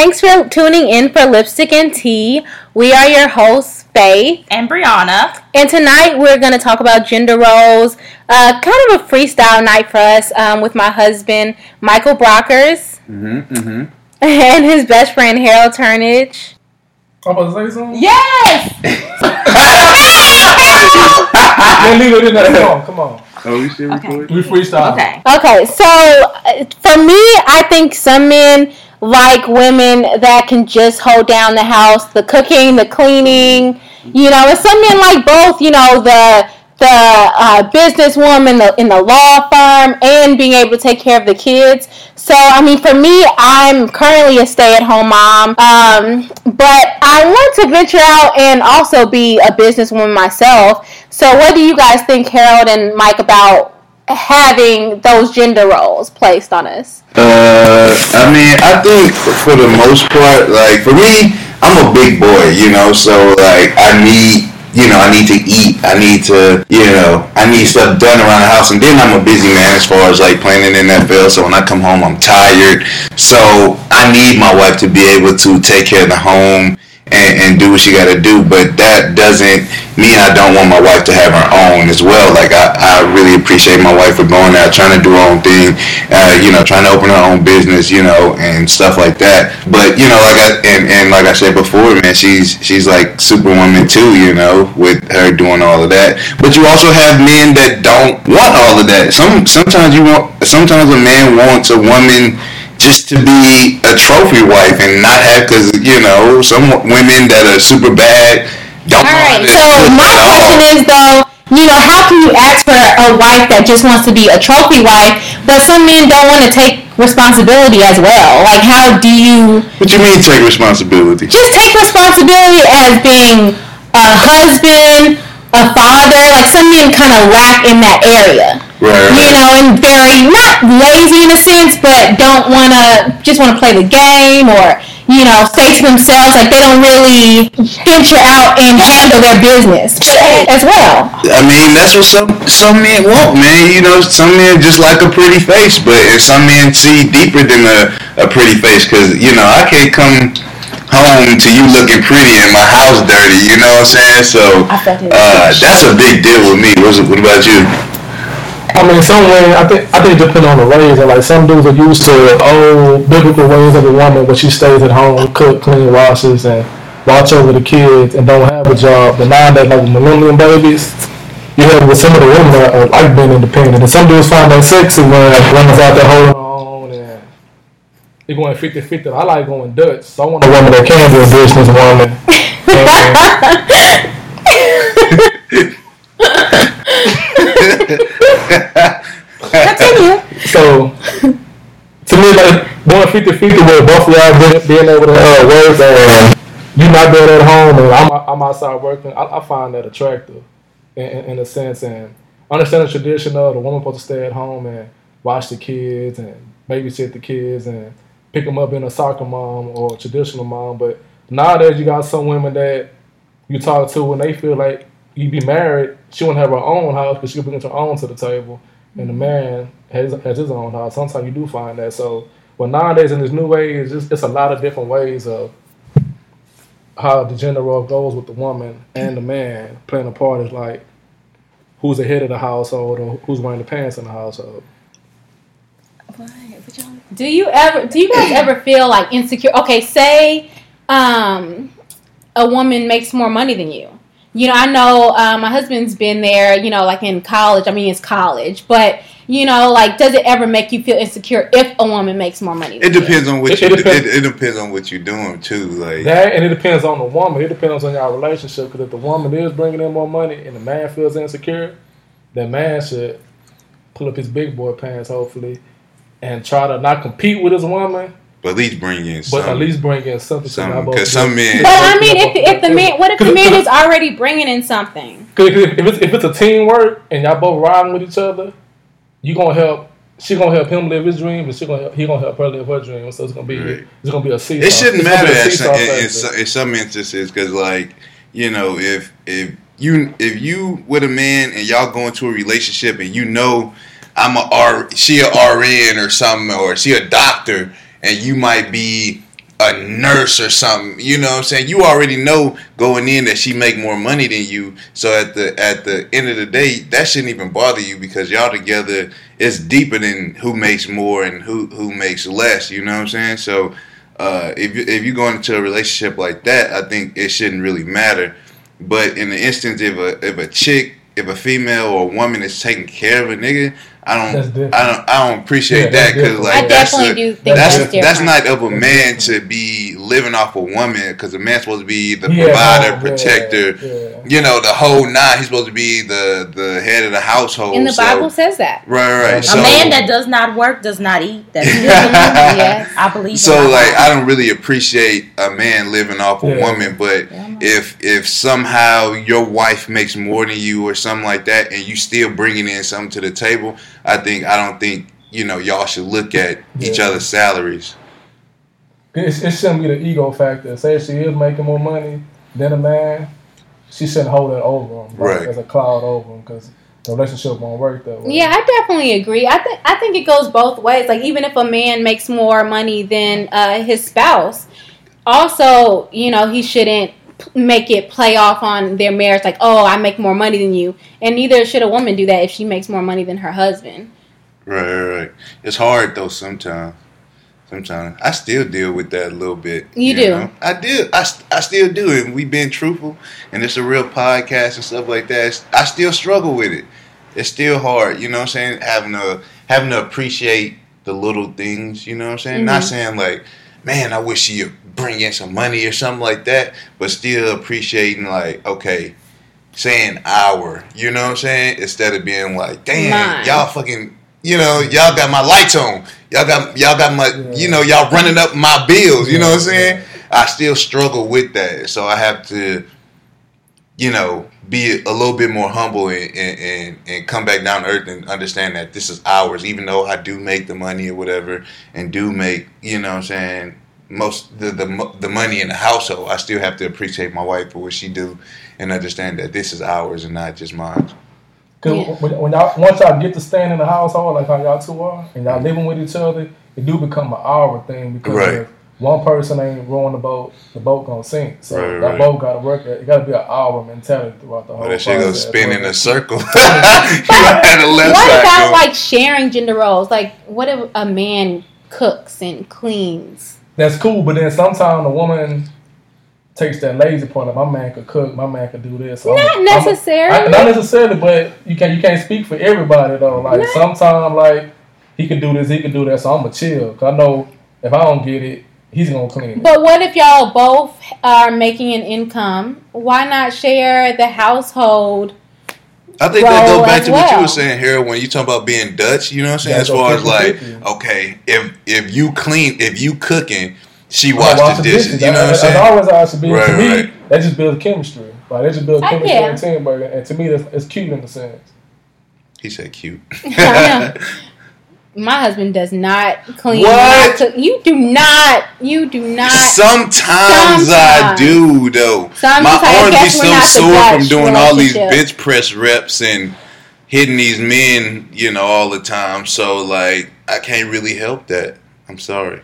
thanks for tuning in for Lipstick and Tea. We are your hosts, Faith and Brianna. And tonight we're going to talk about gender roles. Uh, kind of a freestyle night for us um, with my husband, Michael Brockers, mm-hmm, mm-hmm. and his best friend, Harold Turnage. I'm about to say something? Yes! yeah, leave it in there. Come on, come on. Oh, we still okay. We freestyle. Okay. Okay, so uh, for me, I think some men like women that can just hold down the house, the cooking, the cleaning, you know, and some men like both, you know, the the uh, businesswoman the, in the law firm and being able to take care of the kids. So, I mean, for me, I'm currently a stay at home mom, um, but I want to venture out and also be a businesswoman myself. So, what do you guys think, Harold and Mike, about having those gender roles placed on us? Uh, I mean, I think for the most part, like for me, I'm a big boy, you know, so like I need you know, I need to eat. I need to, you know, I need stuff done around the house. And then I'm a busy man as far as like playing in NFL. So when I come home, I'm tired. So I need my wife to be able to take care of the home and, and do what she got to do. But that doesn't mean I don't want my wife to have her own as well. Like I, I really appreciate my wife for going out, trying to do her own thing, uh, you know, trying to open her own business, you know, and stuff like that. But you know, like I and, and like I said before, man, she's she's like superwoman too, you know, with her doing all of that. But you also have men that don't want all of that. Some sometimes you want sometimes a man wants a woman just to be a trophy wife and not have because you know some women that are super bad don't. Want this at all. All right. So my question is though, you know, how can you ask for a wife that just wants to be a trophy wife, but some men don't want to take responsibility as well? Like, how do you? What do you mean take responsibility? Just take responsibility as being a husband, a father. Like some men kind of lack in that area. Right. You know, and very not lazy in a sense, but don't want to just want to play the game or you know stay to themselves. Like they don't really venture out and handle their business as well. I mean, that's what some some men want, man. You know, some men just like a pretty face, but some men see deeper than a, a pretty face. Because you know, I can't come home to you looking pretty and my house dirty. You know what I'm saying? So uh, that's a big deal with me. What's, what about you? I mean, some way, I think I think it depends on the ways. Like some dudes are used to old biblical ways of a woman, but she stays at home, cook, clean, washes, and watch over the kids, and don't have a job. The nowadays, like millennium babies, you have with some of the women that are like being independent, and some dudes find that sexy when women's out there holding on and they're going 50-50. I like going Dutch, so I want a woman that can be a business woman. Continue. So, to me, like going 50 50 with both of y'all being, being able to uh, work and you not being at home and I'm, I'm outside working, I, I find that attractive in, in, in, a sense. And understand the tradition of the woman supposed to stay at home and watch the kids and babysit the kids and pick them up in a soccer mom or traditional mom. But nowadays, you got some women that you talk to when they feel like you be married, she won't have her own house, but she can bring her own to the table. And the man has, has his own house. Sometimes you do find that. So, but nowadays in this new way, it's just it's a lot of different ways of how the gender role goes with the woman and the man playing a part. Is like who's the head of the household or who's wearing the pants in the household. Do you ever? Do you guys ever feel like insecure? Okay, say um, a woman makes more money than you you know, I know uh, my husband's been there, you know, like in college. I mean, it's college, but you know, like, does it ever make you feel insecure if a woman makes more money? It depends you? on what it, you. It depends, it, it, depends on what you're doing too. Like that, and it depends on the woman. It depends on your relationship. Because if the woman is bringing in more money and the man feels insecure, then man should pull up his big boy pants, hopefully, and try to not compete with his woman but at least bring in some. But at least bring in something. Some, because some men. But I mean, if, if the man, what if the man is already bringing in something? Because if it's if it's a teamwork and y'all both riding with each other, you gonna help. She gonna help him live his dream, and she gonna help, he gonna help her live her dream. So it's gonna be right. it's gonna be a seesaw. It shouldn't matter in, in, in, some instances because like you know if if you if you with a man and y'all go into a relationship and you know I'm a R she a RN or something or she a doctor and you might be a nurse or something. You know what I'm saying? You already know going in that she make more money than you. So at the at the end of the day, that shouldn't even bother you because y'all together it's deeper than who makes more and who who makes less. You know what I'm saying? So uh, if you, if you go into a relationship like that, I think it shouldn't really matter. But in the instance if a if a chick, if a female or a woman is taking care of a nigga, I don't, I don't, I don't appreciate yeah, that because like I that's a, do think that's that's, that's, not of a man to be living off a woman because a man's supposed to be the yeah, provider, no, protector, yeah, you know, the whole nine. He's supposed to be the the head of the household. And the so, Bible says that. Right, right. A so, man that does not work does not eat. That yes, I believe. So like, I don't really appreciate a man living off a woman, but if if somehow your wife makes more than you or something like that, and you still bringing in something to the table I think I don't think you know y'all should look at yeah. each other's salaries. It's, it shouldn't be the ego factor. Say she is making more money than a man, she shouldn't hold it over him, like, right? As a cloud over him, because the relationship won't work that way. Yeah, I definitely agree. I think I think it goes both ways. Like even if a man makes more money than uh, his spouse, also you know he shouldn't make it play off on their marriage like oh i make more money than you. And neither should a woman do that if she makes more money than her husband. Right right, right. it's hard though sometimes. Sometimes. I still deal with that a little bit you, you do? know? i do. I, I still do and we been truthful and it's a real podcast and stuff like that. I still struggle with it. It's still hard you know what i'm saying? Having to having to appreciate the little things you know what i'm saying? Mm-hmm. not saying like man i wish you bring in some money or something like that, but still appreciating like, okay, saying our, you know what I'm saying? Instead of being like, damn, Mine. y'all fucking you know, y'all got my lights on. Y'all got y'all got my yeah. you know, y'all running up my bills, you know what I'm saying? I still struggle with that. So I have to, you know, be a little bit more humble and, and, and, come back down to earth and understand that this is ours, even though I do make the money or whatever and do make, you know what I'm saying, most the, the the money in the household, I still have to appreciate my wife for what she do and understand that this is ours and not just mine. Cause yeah. when, when y'all once y'all get to stand in the household like how y'all two are, and y'all living with each other, it do become an our thing because right. If one person ain't rowing the boat, the boat gonna sink. So right, that right. boat gotta work. It gotta be an our mentality throughout the whole. Well, that shit gonna spin in a circle. what about like sharing gender roles? Like, what if a man cooks and cleans? that's cool. But then sometimes the woman takes that lazy part of my man could cook, my man could do this. So not I'm, necessarily. I'm, I, not necessarily, but you can you can't speak for everybody though. Like sometimes like he can do this, he can do that, so I'ma chill. Cause I know if I don't get it, he's gonna clean it. But what if y'all both are making an income? Why not share the household? I think that goes back to well. what you were saying here when you talk about being Dutch. You know what I'm saying? Yeah, as far as like, okay, if if you clean, if you cooking, she washes the dishes. dishes. You know what I'm saying? That's always how it should be. Right, to me, right. that just builds chemistry. Like that just builds chemistry and teamwork. And to me, that's, it's cute in the sense. He said cute. My husband does not clean. What? You do not. You do not. Sometimes, Sometimes. I do though. Sometimes My arms be so sore from doing all these bench press reps and hitting these men, you know, all the time. So like, I can't really help that. I'm sorry.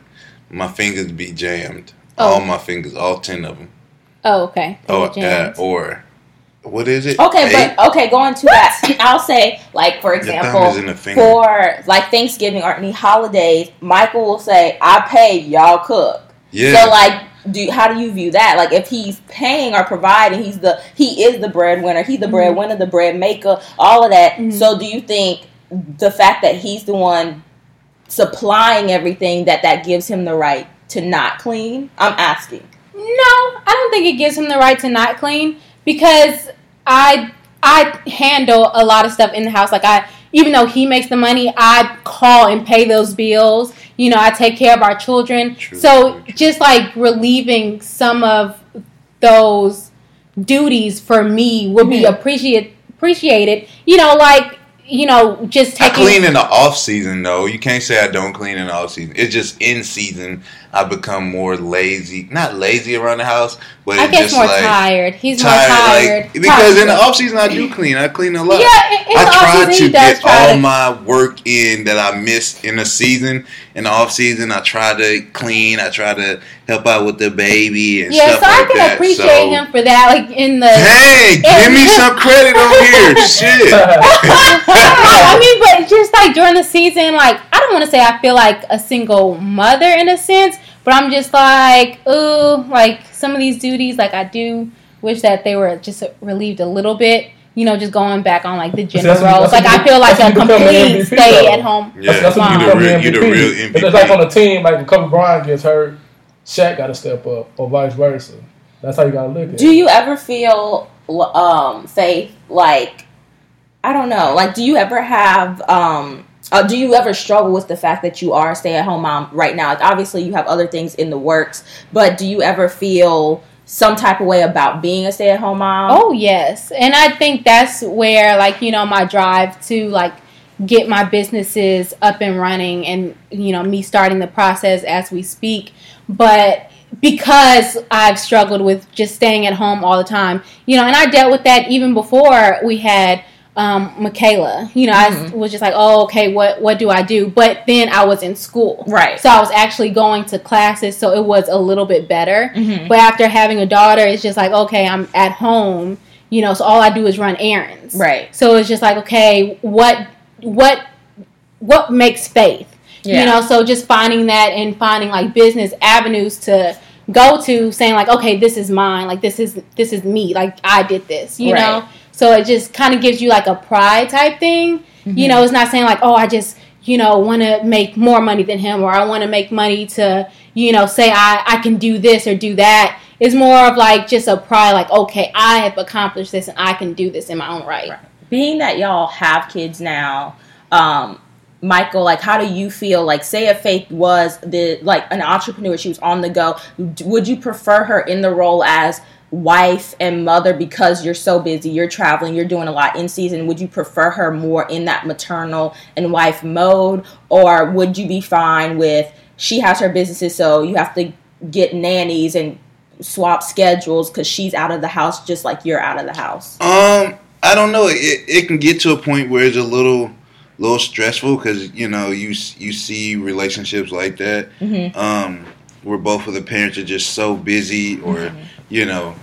My fingers be jammed. Oh. All my fingers, all ten of them. Oh, okay. Or, uh, or what is it? Okay, Eight? but okay, going to that, I'll say like for example, for like Thanksgiving or any holidays, Michael will say, "I pay, y'all cook." Yeah. So like, do how do you view that? Like, if he's paying or providing, he's the he is the breadwinner, he's the mm-hmm. breadwinner, the bread maker, all of that. Mm-hmm. So, do you think the fact that he's the one supplying everything that that gives him the right to not clean? I'm asking. No, I don't think it gives him the right to not clean because I I handle a lot of stuff in the house. Like I, even though he makes the money, I call and pay those bills. You know, I take care of our children. True, so true. just like relieving some of those duties for me would be mm-hmm. appreciated. Appreciated. You know, like you know, just taking. I clean in the off season though. You can't say I don't clean in the off season. It's just in season. I become more lazy. Not lazy around the house, but I guess more like, tired. He's tired, more tired. Like, because tired. in the off season I do clean. I clean a lot. Yeah, in, in I try to get all to... my work in that I missed in the season. In the off season, I try to clean. I try to help out with the baby and stuff. yeah, stuff so like I can that. appreciate so, him for that. Like in the hey, give me some credit over here. Shit. I mean, but just like during the season, like I don't want to say I feel like a single mother in a sense, but I'm just like, ooh, like some of these duties, like I do wish that they were just relieved a little bit. You know, just going back on like the gender roles. That's like I feel like a complete stay at home. Yeah, that's, that's you the real, you the real MVP. It's like on the team, like when Kobe Bryant gets hurt, Shaq got to step up, or vice versa. That's how you got to look at it. Do you ever feel, um, Faith, like I don't know, like do you ever have um uh, do you ever struggle with the fact that you are a stay-at-home mom right now? Like obviously, you have other things in the works, but do you ever feel some type of way about being a stay-at-home mom? Oh yes, and I think that's where, like, you know, my drive to like get my businesses up and running, and you know, me starting the process as we speak. But because I've struggled with just staying at home all the time, you know, and I dealt with that even before we had um, Michaela. You know, mm-hmm. I was just like, oh, okay, what what do I do? But then I was in school, right? So I was actually going to classes, so it was a little bit better. Mm-hmm. But after having a daughter, it's just like, okay, I'm at home. You know, so all I do is run errands, right? So it's just like, okay, what what what makes faith? Yeah. You know, so just finding that and finding like business avenues to go to saying like okay this is mine like this is this is me like i did this you right. know so it just kind of gives you like a pride type thing. Mm-hmm. You know, it's not saying like, oh, I just, you know, want to make more money than him or I want to make money to, you know, say I, I can do this or do that. It's more of like just a pride, like, okay, I have accomplished this and I can do this in my own right. right. Being that y'all have kids now, um, Michael, like, how do you feel? Like, say if Faith was the like an entrepreneur, she was on the go. Would you prefer her in the role as wife and mother because you're so busy, you're traveling, you're doing a lot in season, would you prefer her more in that maternal and wife mode? Or would you be fine with she has her businesses, so you have to get nannies and swap schedules because she's out of the house just like you're out of the house? Um, I don't know. It, it can get to a point where it's a little little stressful because you know you you see relationships like that mm-hmm. um, where both of the parents are just so busy or mm-hmm you know,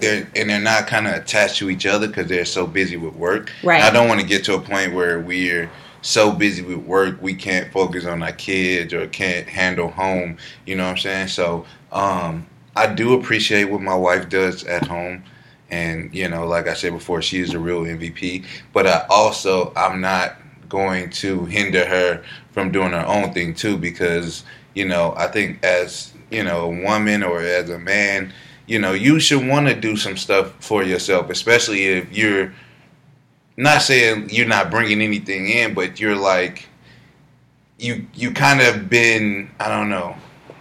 they're and they're not kind of attached to each other because they're so busy with work. Right. I don't want to get to a point where we're so busy with work we can't focus on our kids or can't handle home. You know what I'm saying? So um, I do appreciate what my wife does at home. And you know, like I said before, she is a real MVP. But I also I'm not going to hinder her from doing her own thing too because you know I think as you know a woman or as a man you know, you should want to do some stuff for yourself, especially if you're not saying you're not bringing anything in, but you're like you you kind of been I don't know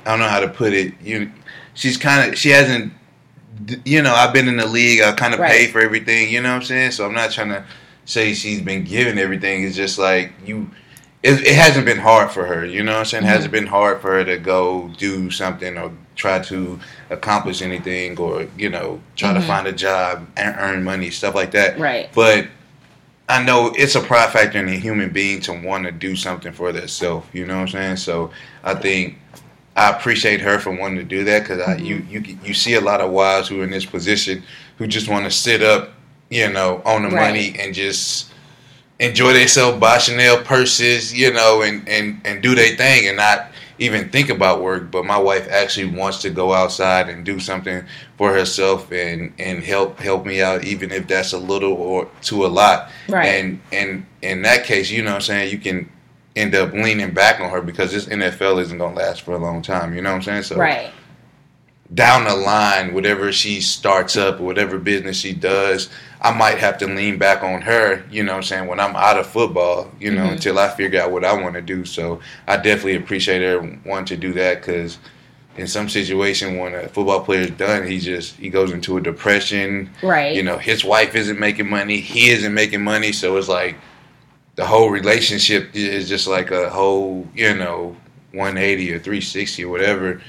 I don't know how to put it. You she's kind of she hasn't you know I've been in the league. I kind of right. paid for everything. You know what I'm saying? So I'm not trying to say she's been given everything. It's just like you. It, it hasn't been hard for her. You know what I'm saying? Mm-hmm. It hasn't been hard for her to go do something or try to accomplish anything or you know try mm-hmm. to find a job and earn money stuff like that right but i know it's a pride factor in a human being to want to do something for themselves you know what i'm saying so i think i appreciate her for wanting to do that because mm-hmm. you, you you see a lot of wives who are in this position who just want to sit up you know on the right. money and just enjoy themselves buy chanel purses you know and and and do their thing and not even think about work, but my wife actually wants to go outside and do something for herself and and help help me out, even if that's a little or to a lot. Right. And and in that case, you know what I'm saying, you can end up leaning back on her because this NFL isn't gonna last for a long time. You know what I'm saying? So right. Down the line, whatever she starts up, whatever business she does, I might have to lean back on her, you know I'm saying, when I'm out of football, you know, mm-hmm. until I figure out what I want to do. So I definitely appreciate her wanting to do that because in some situation when a football player is done, he just he goes into a depression. Right. You know, his wife isn't making money, he isn't making money, so it's like the whole relationship is just like a whole, you know, 180 or 360 or whatever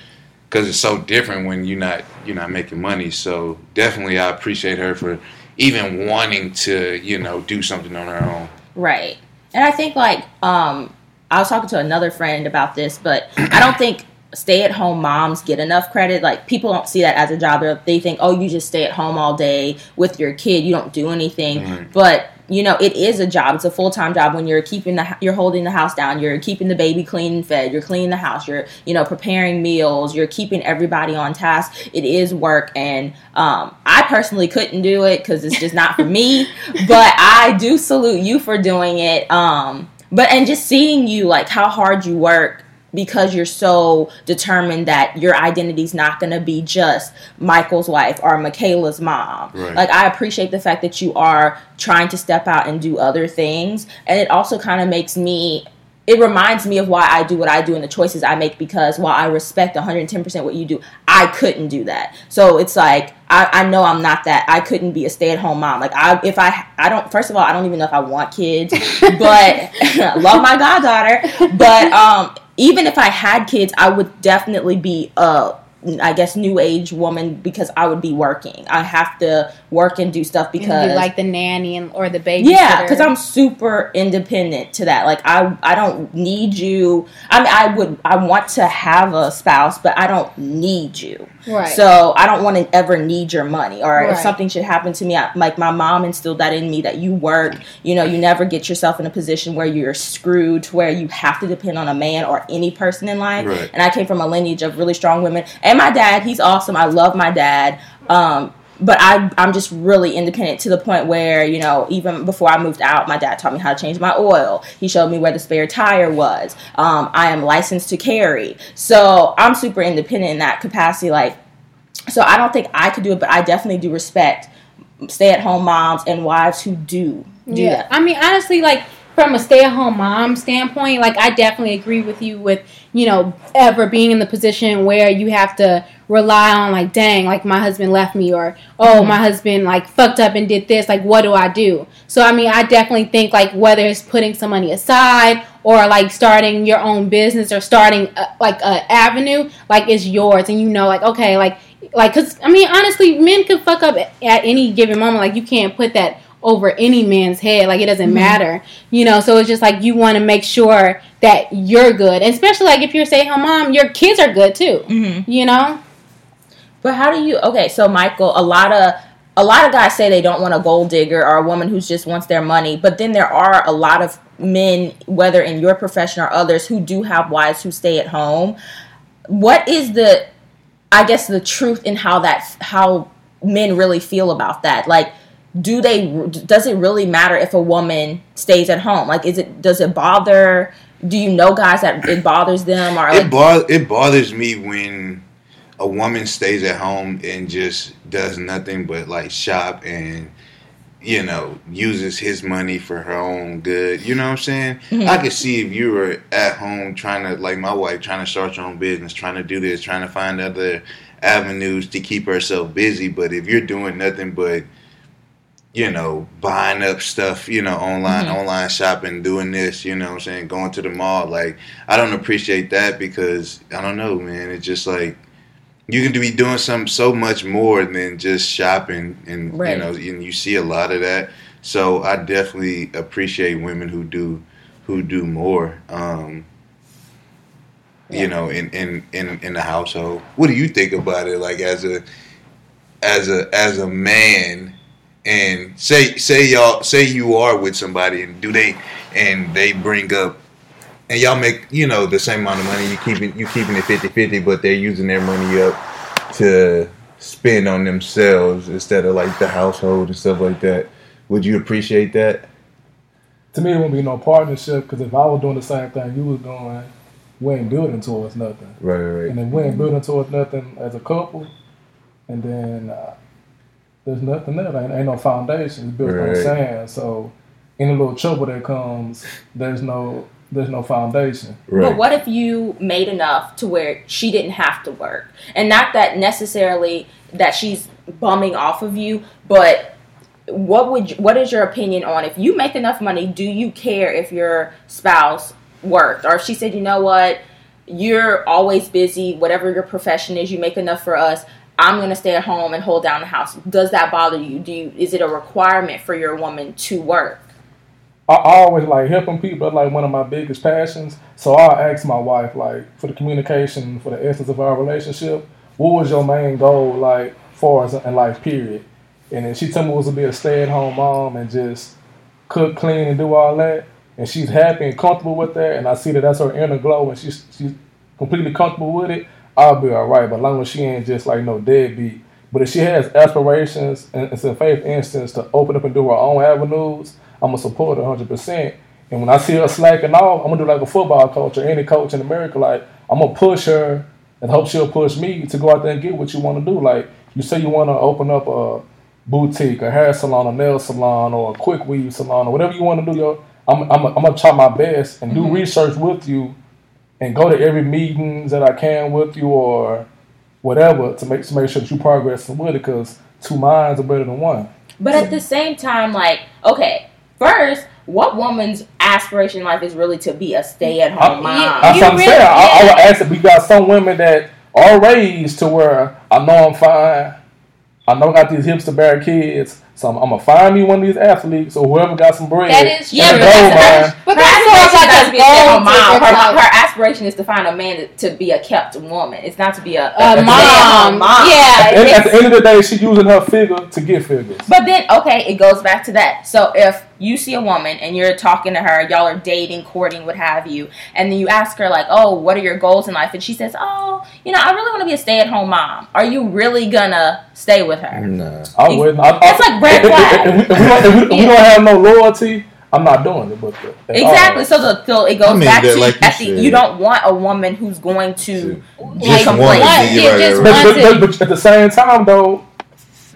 because it's so different when you're not you're not making money. So definitely, I appreciate her for even wanting to you know do something on her own. Right, and I think like um, I was talking to another friend about this, but I don't think stay at home moms get enough credit. Like people don't see that as a job. They think, oh, you just stay at home all day with your kid. You don't do anything. Mm-hmm. But you know, it is a job. It's a full time job when you're keeping the you're holding the house down. You're keeping the baby clean and fed. You're cleaning the house. You're you know preparing meals. You're keeping everybody on task. It is work, and um, I personally couldn't do it because it's just not for me. But I do salute you for doing it. Um, but and just seeing you like how hard you work because you're so determined that your identity's not going to be just Michael's wife or Michaela's mom. Right. Like I appreciate the fact that you are trying to step out and do other things, and it also kind of makes me. It reminds me of why I do what I do and the choices I make because while I respect 110% what you do, I couldn't do that. So it's like I, I know I'm not that. I couldn't be a stay at home mom. Like I, if I, I don't. First of all, I don't even know if I want kids, but love my goddaughter. But um, even if I had kids, I would definitely be a I guess new age woman because I would be working. I have to work and do stuff because be like the nanny and or the baby. Yeah, because I'm super independent to that. Like I I don't need you. I mean I would I want to have a spouse, but I don't need you. Right. So I don't want to ever need your money, or right. if something should happen to me, I, like my mom instilled that in me that you work. You know, you never get yourself in a position where you're screwed, to where you have to depend on a man or any person in life. Right. And I came from a lineage of really strong women, and my dad, he's awesome. I love my dad. Um, but I, I'm just really independent to the point where, you know, even before I moved out, my dad taught me how to change my oil. He showed me where the spare tire was. Um, I am licensed to carry. So I'm super independent in that capacity. Like, so I don't think I could do it, but I definitely do respect stay at home moms and wives who do do yeah. that. I mean, honestly, like, from a stay at home mom standpoint, like, I definitely agree with you with, you know, ever being in the position where you have to rely on like dang like my husband left me or oh mm-hmm. my husband like fucked up and did this like what do i do so i mean i definitely think like whether it's putting some money aside or like starting your own business or starting a, uh, like a avenue like it's yours and you know like okay like like because i mean honestly men can fuck up at any given moment like you can't put that over any man's head. Like it doesn't mm-hmm. matter, you know. So it's just like you want to make sure that you're good, and especially like if you're a stay-at-home mom, your kids are good too. Mm-hmm. You know. But how do you? Okay, so Michael, a lot of a lot of guys say they don't want a gold digger or a woman who just wants their money, but then there are a lot of men, whether in your profession or others, who do have wives who stay at home. What is the, I guess, the truth in how that how men really feel about that? Like, do they? Does it really matter if a woman stays at home? Like, is it? Does it bother? Do you know guys that it bothers them or like, it, bo- it bothers me when a woman stays at home and just does nothing but like shop and you know uses his money for her own good you know what i'm saying mm-hmm. i could see if you were at home trying to like my wife trying to start your own business trying to do this trying to find other avenues to keep herself busy but if you're doing nothing but you know buying up stuff you know online mm-hmm. online shopping doing this you know what i'm saying going to the mall like i don't appreciate that because i don't know man it's just like you can be doing some so much more than just shopping, and right. you know, and you see a lot of that. So I definitely appreciate women who do who do more. Um, yeah. You know, in, in in in the household. What do you think about it? Like as a as a as a man, and say say y'all say you are with somebody, and do they and they bring up and y'all make you know the same amount of money. You keeping you keeping it 50-50, but they're using their money up to spend on themselves instead of like the household and stuff like that. Would you appreciate that? To me, it wouldn't be no partnership because if I was doing the same thing you was doing, we ain't building towards nothing. Right, right. And if we ain't building towards nothing as a couple, and then uh, there's nothing there. Ain't, ain't no foundation. It's built right. on sand. So any little trouble that comes, there's no there's no foundation. Right. But what if you made enough to where she didn't have to work? And not that necessarily that she's bumming off of you, but what would you, what is your opinion on if you make enough money, do you care if your spouse worked or if she said, "You know what? you're always busy, whatever your profession is, you make enough for us. I'm going to stay at home and hold down the house. Does that bother you? Do you is it a requirement for your woman to work? I always like helping people. like one of my biggest passions. So I ask my wife, like, for the communication, for the essence of our relationship, what was your main goal, like, for us in life, period? And then she told me it was to be a stay-at-home mom and just cook, clean, and do all that. And she's happy and comfortable with that. And I see that that's her inner glow, and she's she's completely comfortable with it. I'll be all right. But as long as she ain't just like no deadbeat. But if she has aspirations and it's a faith instance to open up and do her own avenues, I'm gonna support 100. percent And when I see her slacking off, I'm gonna do like a football coach or any coach in America. Like I'm gonna push her and hope she'll push me to go out there and get what you want to do. Like you say, you want to open up a boutique, a hair salon, a nail salon, or a quick weave salon, or whatever you want to do. Yo, I'm, I'm, I'm gonna try my best and do mm-hmm. research with you, and go to every meetings that I can with you, or whatever to make to make sure that you progress with it. Because two minds are better than one. But at the same time, like okay, First, what woman's aspiration in life is really to be a stay at home mom? That's what I'm really, saying. I, I would ask if we got some women that are raised to where I know I'm fine. I know I got these hipster bear kids. So I'm, I'm, gonna find me one of these athletes or whoever got some bread. That is yeah, but that's, but that's like a goal mom. Her, her, aspiration is to find a man to, to, be a kept woman. It's not to be a, a, a mom. mom. Yeah. At, at, the end of the day, she's using her figure to get figures. But then, okay, it goes back to that. So if you see a woman and you're talking to her, y'all are dating, courting, what have you, and then you ask her like, "Oh, what are your goals in life?" and she says, "Oh, you know, I really want to be a stay-at-home mom." Are you really gonna stay with her? No, I wouldn't. I, That's like red flag. If, if, if, we, don't, we, don't have no loyalty, I'm not doing it. But exactly. So the so it goes I mean, back to like at the, you don't want a woman who's going to just complain. Yeah, just but, but, but, but at the same time, though,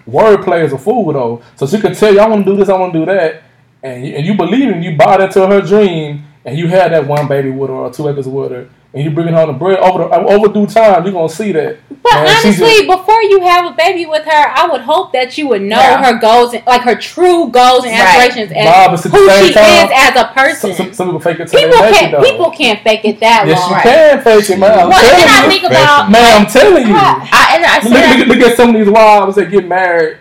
wordplay is a fool though. So she can tell you, I want to do this, I want to do that, and you, and you believe in, you bought into her dream, and you had that one baby with her or two acres with her, and you bringing home the bread over the, uh, over due time, you're gonna see that. But man, honestly, just, before you have a baby with her, I would hope that you would know yeah. her goals, and, like her true goals and aspirations, right. and who she time, is as a person. Some, some, some people fake it. People can't. It, people can't fake it that yes, long. Yes, you can fake it, man. I'm well, then I think about, man, I'm telling you. I, and I look, look, look at some of these wives that get married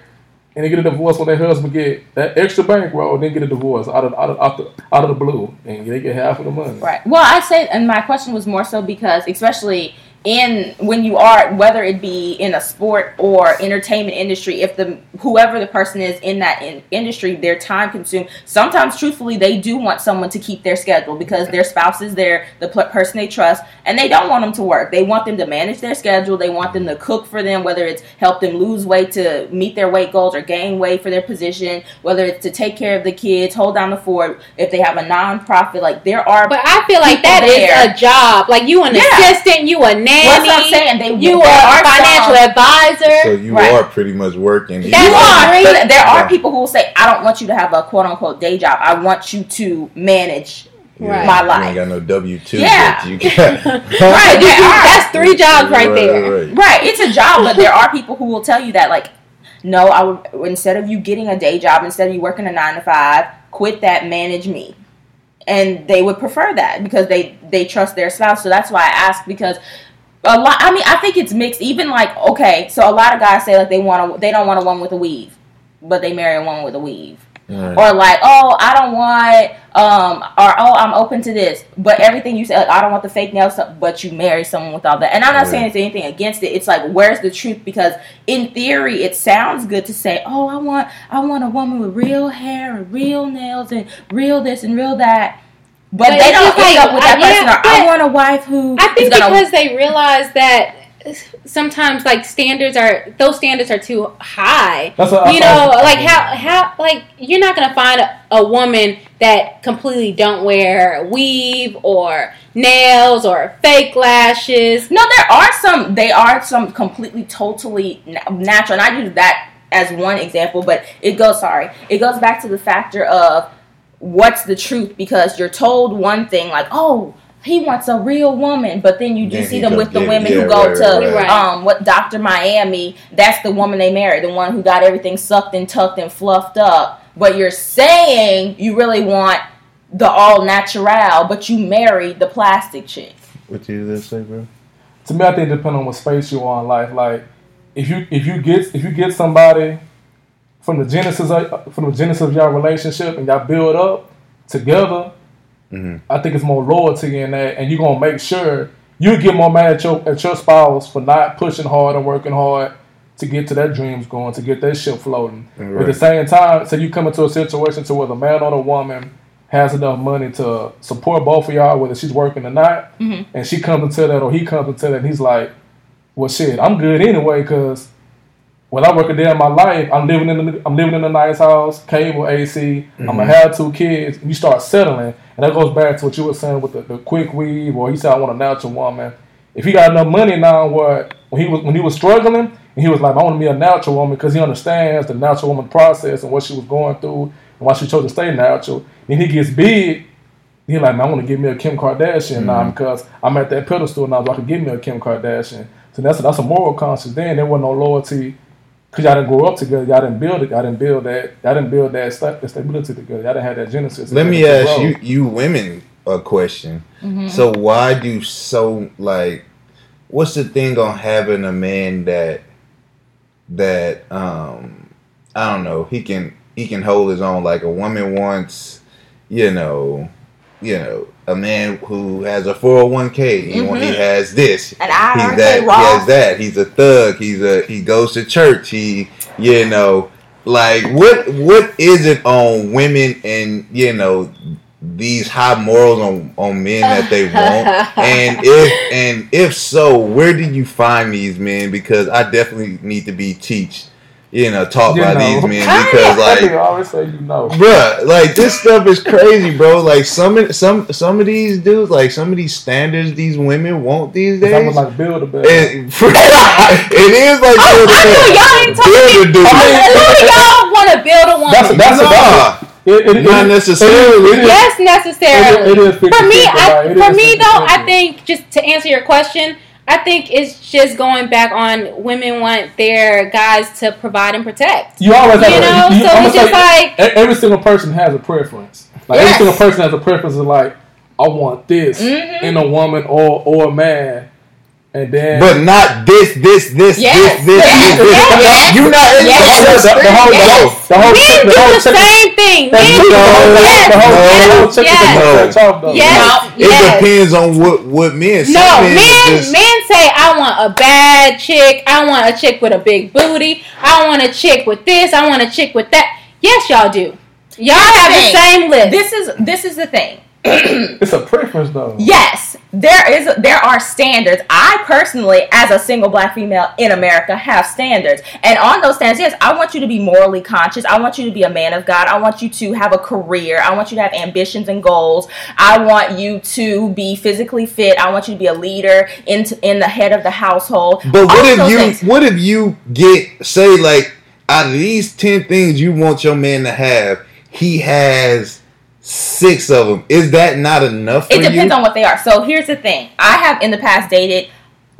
and they get a divorce when their husband get that extra bankroll, then get a divorce out of out of out, the, out of the blue, and they get half of the money. Right. Well, I say, and my question was more so because, especially in when you are whether it be in a sport or entertainment industry if the whoever the person is in that in, industry their time consumed sometimes truthfully they do want someone to keep their schedule because their spouse is there the pl- person they trust and they don't want them to work they want them to manage their schedule they want them to cook for them whether it's help them lose weight to meet their weight goals or gain weight for their position whether it's to take care of the kids hold down the fort if they have a non-profit like there are but i feel like that there. is a job like you an yeah. assistant you a nanny. What's I'm saying? They, you are a financial some, advisor. So you right. are pretty much working. You are. But there are people who will say, I don't want you to have a quote unquote day job. I want you to manage Right. my life. You ain't got no W two. Yeah, you got. right. That's three jobs right, right there. Right. right. It's a job, but there are people who will tell you that, like, no, I would instead of you getting a day job, instead of you working a nine to five, quit that, manage me and they would prefer that because they they trust their spouse. So that's why I ask because a lot. I mean, I think it's mixed. Even like okay, so a lot of guys say like they want to they don't want a woman with a weave, but they marry a woman with a weave. Right. Or like, oh, I don't want, um, or oh, I'm open to this, but everything you say, like, I don't want the fake nails, but you marry someone with all that. And I'm not right. saying it's anything against it. It's like, where's the truth? Because in theory, it sounds good to say, oh, I want, I want a woman with real hair and real nails and real this and real that. But, but they don't end up with that I, person. Yeah, I want a wife who. I think because they realize that sometimes like standards are those standards are too high. That's what you know, like how how like you're not gonna find a, a, woman that completely don't wear weave or nails or fake lashes. No, there are some. They are some completely totally natural, and I use that as one example. But it goes sorry, it goes back to the factor of what's the truth because you're told one thing like, oh, he wants a real woman, but then you do then see them with the women yeah, who go right, to right, right. um what Dr. Miami. That's the woman they married, the one who got everything sucked and tucked and fluffed up. But you're saying you really want the all natural, but you married the plastic chick. What you gonna say, bro? To me, I think it depends on what space you are in life. Like, if you if you get if you get somebody from the genesis of, from the genesis of your relationship and y'all build up together, mm-hmm. I think it's more loyalty in that, and you're gonna make sure you get more mad at your at your spouse for not pushing hard and working hard to get to their dreams going, to get their ship floating. Right. At the same time, so you come into a situation to where the man or the woman has enough money to support both of y'all, whether she's working or not, mm-hmm. and she comes into that or he comes into that, and he's like, "Well, shit, I'm good anyway, because when I work a day in my life, I'm living in the, I'm living in a nice house, cable, AC. Mm-hmm. I'm gonna have two kids. You start settling, and that goes back to what you were saying with the, the quick weave, or he said I want a natural woman. If he got enough money now, what when he was when he was struggling, and he was like, I want to be a natural woman because he understands the natural woman process and what she was going through and why she chose to stay natural. Then he gets big. He's like, man, I want to give me a Kim Kardashian mm-hmm. now because I'm at that pedestal now, so I can give me a Kim Kardashian. So that's that's a moral conscience. Then there wasn't no loyalty because y'all didn't grow up together. Y'all didn't build it. Y'all didn't build that. Y'all didn't build that, st- stability together. Y'all didn't have that genesis. Let me ask you, you women, a question. Mm-hmm. So why do so like? What's the thing on having a man that that um I don't know he can he can hold his own like a woman wants you know you know a man who has a 401k mm-hmm. he has this and I he's that he has that. He's a thug. He's a he goes to church. He you know like what what is it on women and you know these high morals on, on men that they want? And if and if so where do you find these men? Because i definitely need to be teach you know, taught you by know. these men because like I always say you know, bruh, like this stuff is crazy, bro. Like some some some of these dudes, like some of these standards these women want these days. I'm like build a bed. it is like oh, build a bed. Y'all ain't talking. Build a dude. y'all want to build a woman? That's, that's nah. It, it, not necessarily. It, yes, necessarily. It, is for me, I, for me though, I think just to answer your question, I think it's just going back on women want their guys to provide and protect. You always have you know, you, so it's just like every single person has a preference. Like yes. every single person has a preference of like, I want this mm-hmm. in a woman or or a man. And then, but not this, this, this, yes. this, this, yes. this, this. Yes. You're not in yes. the, the, the whole, yes. the whole, Men the whole, do the same thing. Men do the whole, yes. the whole, yes. yes. No. Yes. It depends on what what men. Some no, men, men, just, men say I want a bad chick. I want a chick with a big booty. I want a chick with this. I want a chick with that. Yes, y'all do. Y'all have the same list. This is this is the thing. it's a preference though. Yes, there is there are standards. I personally, as a single black female in America, have standards, and on those standards, yes, I want you to be morally conscious. I want you to be a man of God. I want you to have a career. I want you to have ambitions and goals. I want you to be physically fit. I want you to be a leader in in the head of the household. But what if you things. what if you get say like out of these ten things you want your man to have, he has six of them. Is that not enough? it depends you? on what they are. So here's the thing: I have in the past dated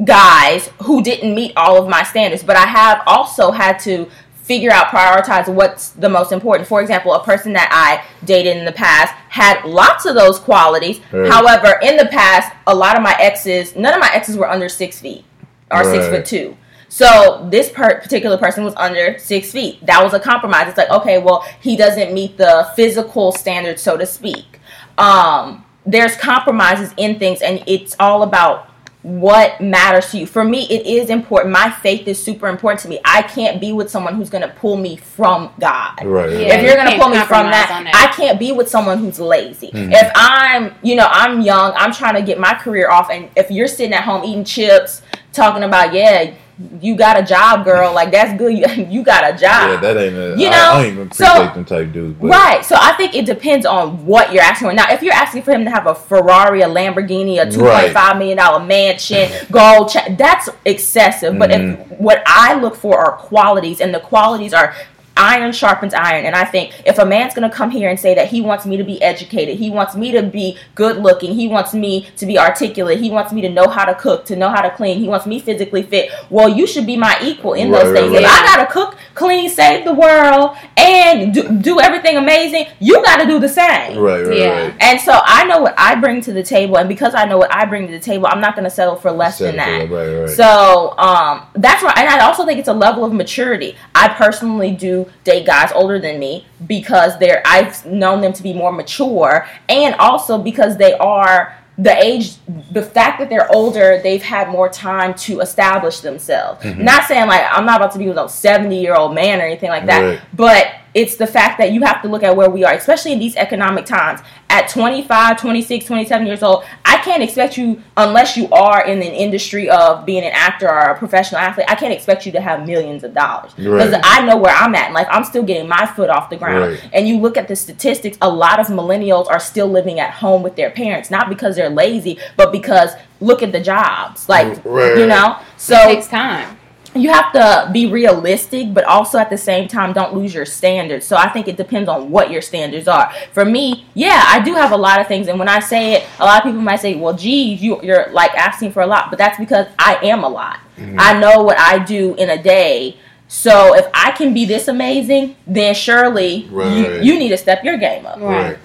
guys who didn't meet all of my standards, but I have also had to figure out prioritize what's the most important. For example, a person that I dated in the past had lots of those qualities. Right. However, in the past, a lot of my exes, none of my exes were under six feet or right. six foot two. So this per- particular person was under six feet. That was a compromise. It's like, okay, well, he doesn't meet the physical standards, so to speak. Um, there's compromises in things, and it's all about what matters to you. For me, it is important. My faith is super important to me. I can't be with someone who's going to pull me from God. Right. Yeah, if you're going to pull me from that, I can't be with someone who's lazy. Mm-hmm. If I'm, you know, I'm young, I'm trying to get my career off, and if you're sitting at home eating chips, talking about, yeah, you got a job, girl. Like that's good. You, you got a job. Yeah, that ain't. A, you know, I, I don't even appreciate so, them type dudes. But. Right. So I think it depends on what you're asking for. Now, if you're asking for him to have a Ferrari, a Lamborghini, a two point five million dollar mansion, gold, cha- that's excessive. But mm-hmm. if what I look for are qualities, and the qualities are iron sharpens iron. And I think if a man's going to come here and say that he wants me to be educated, he wants me to be good looking, he wants me to be articulate, he wants me to know how to cook, to know how to clean, he wants me physically fit, well, you should be my equal in right, those things. Right, right. If I got to cook, clean, save the world, and do, do everything amazing, you got to do the same. Right, right, yeah. right. And so I know what I bring to the table. And because I know what I bring to the table, I'm not going to settle for less settle than that. Right, right. So um, that's why, and I also think it's a level of maturity. I personally do date guys older than me because they're I've known them to be more mature and also because they are the age the fact that they're older they've had more time to establish themselves mm-hmm. not saying like i'm not about to be with a 70 year old man or anything like that right. but it's the fact that you have to look at where we are especially in these economic times. At 25 26 27 years old i can't expect you unless you are in an industry of being an actor or a professional athlete i can't expect you to have millions of dollars. Because right. i know where i'm at And like i'm still getting my foot off the ground. Right. and you look at the statistics a lot of millennials are still living at home with their parents not because they're lazy but because look at the jobs. Like right. you know? So it takes time you have to be realistic, but also at the same time, don't lose your standards. So I think it depends on what your standards are. For me, yeah, I do have a lot of things, and when I say it, a lot of people might say, "Well, geez, you, are like asking for a lot," but that's because I am a lot. Mm-hmm. I know what I do in a day. So if I can be this amazing, then surely right. you, you, need to step your game up. Right.